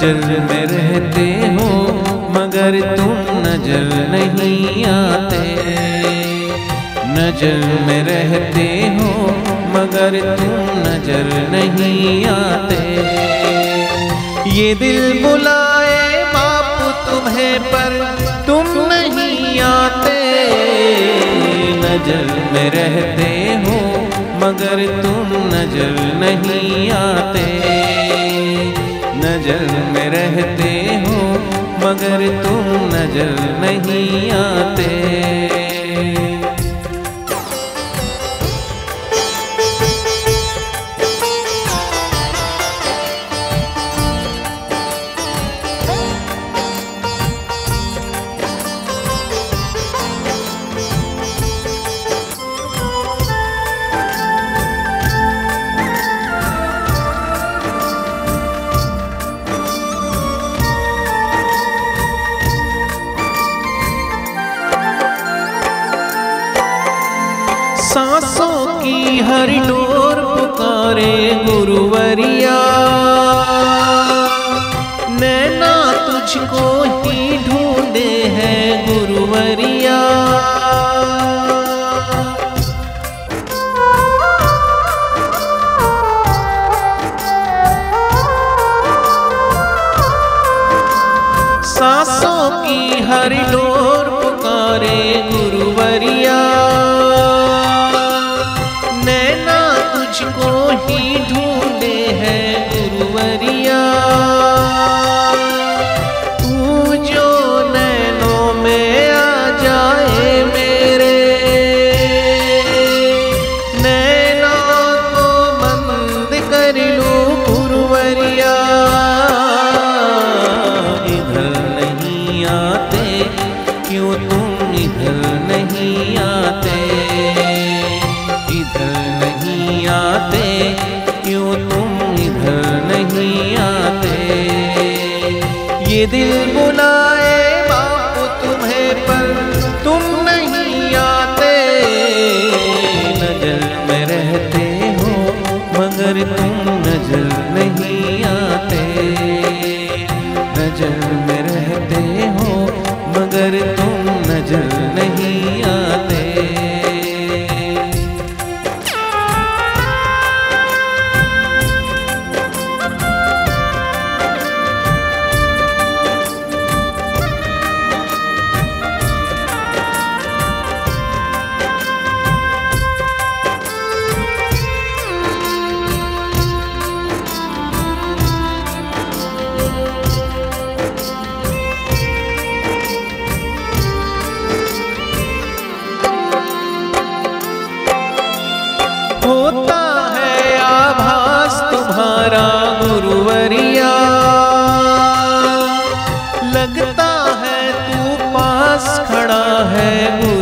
नज़र में रहते हो, मगर तुम नज़र नहीं आते। नज़र में रहते हो, मगर तुम नज़र नहीं आते। ये दिल बुलाए बाप तुम्हें पर, तुम नहीं आते। नज़र में रहते हो, मगर तुम नज़र नहीं आते। नज़र में रहते हो मगर तुम नज़र नहीं आते। सांसों की हर डोर पुकारे गुरुवरिया। नैना तुझको ही ढूंढे हैं गुरुवरिया। सांसों की हर डोर पुकारे गुरुवरिया। ये दिल बुलाए é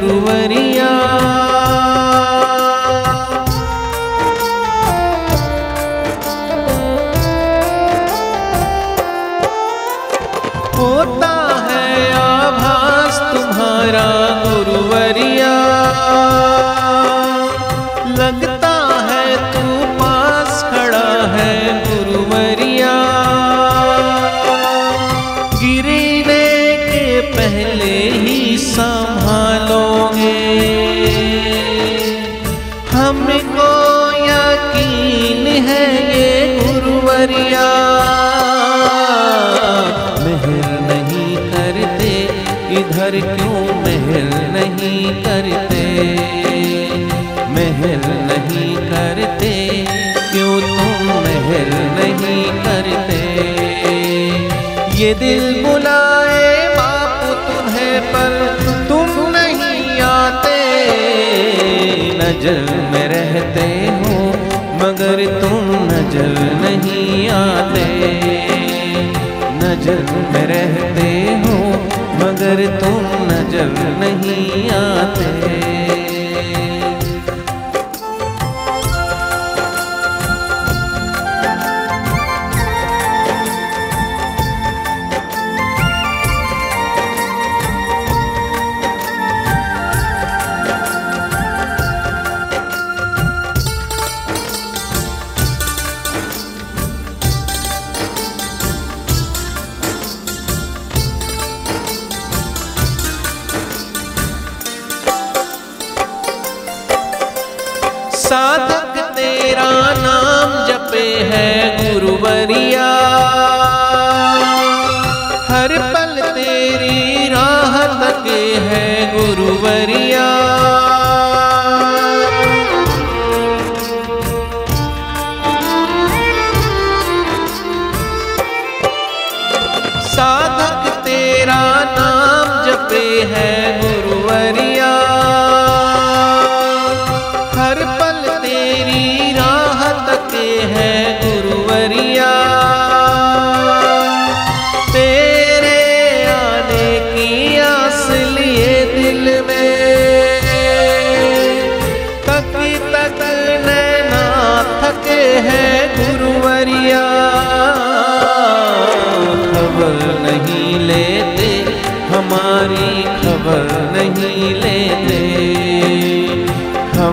यकीन है ये गुरुवरिया मेहर नहीं करते, इधर क्यों मेहर नहीं करते? मेहर नहीं करते, क्यों तुम मेहर नहीं करते? ये दिल बुलाए बाप तुम्हें पर, तुम नहीं आते। नज़र में मगर तुम नज़र नहीं आते नज़र में रहते हो मगर तुम नज़र नहीं आते। तेरा नाम जपे है गुरुवरिया। हर पल तेरी राह तके है गुरुवरिया। साधक तेरा नाम जपे है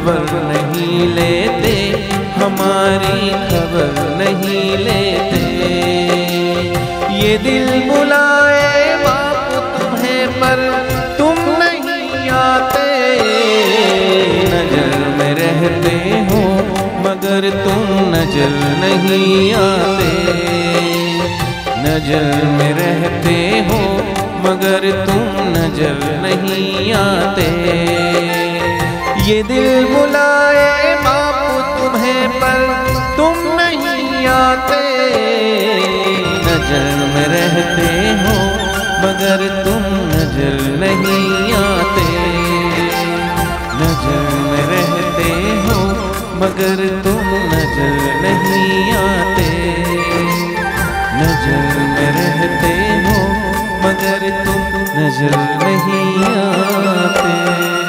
खबर नहीं लेते, हमारी खबर नहीं लेते। ये दिल बुलाए बाप तुम्हें पर, तुम नहीं आते। नज़र में रहते हो, मगर तुम नज़र नहीं आते। नज़र में रहते हो, मगर तुम नज़र नहीं आते। ये दिल बुलाए बापू तुम्हें पर, तुम नहीं आते। नज़र में रहते हो, मगर तुम नज़र नहीं आते। नज़र में रहते हो, मगर तुम नज़र नहीं आते। नज़र में रहते हो, मगर तुम नज़र नहीं आते।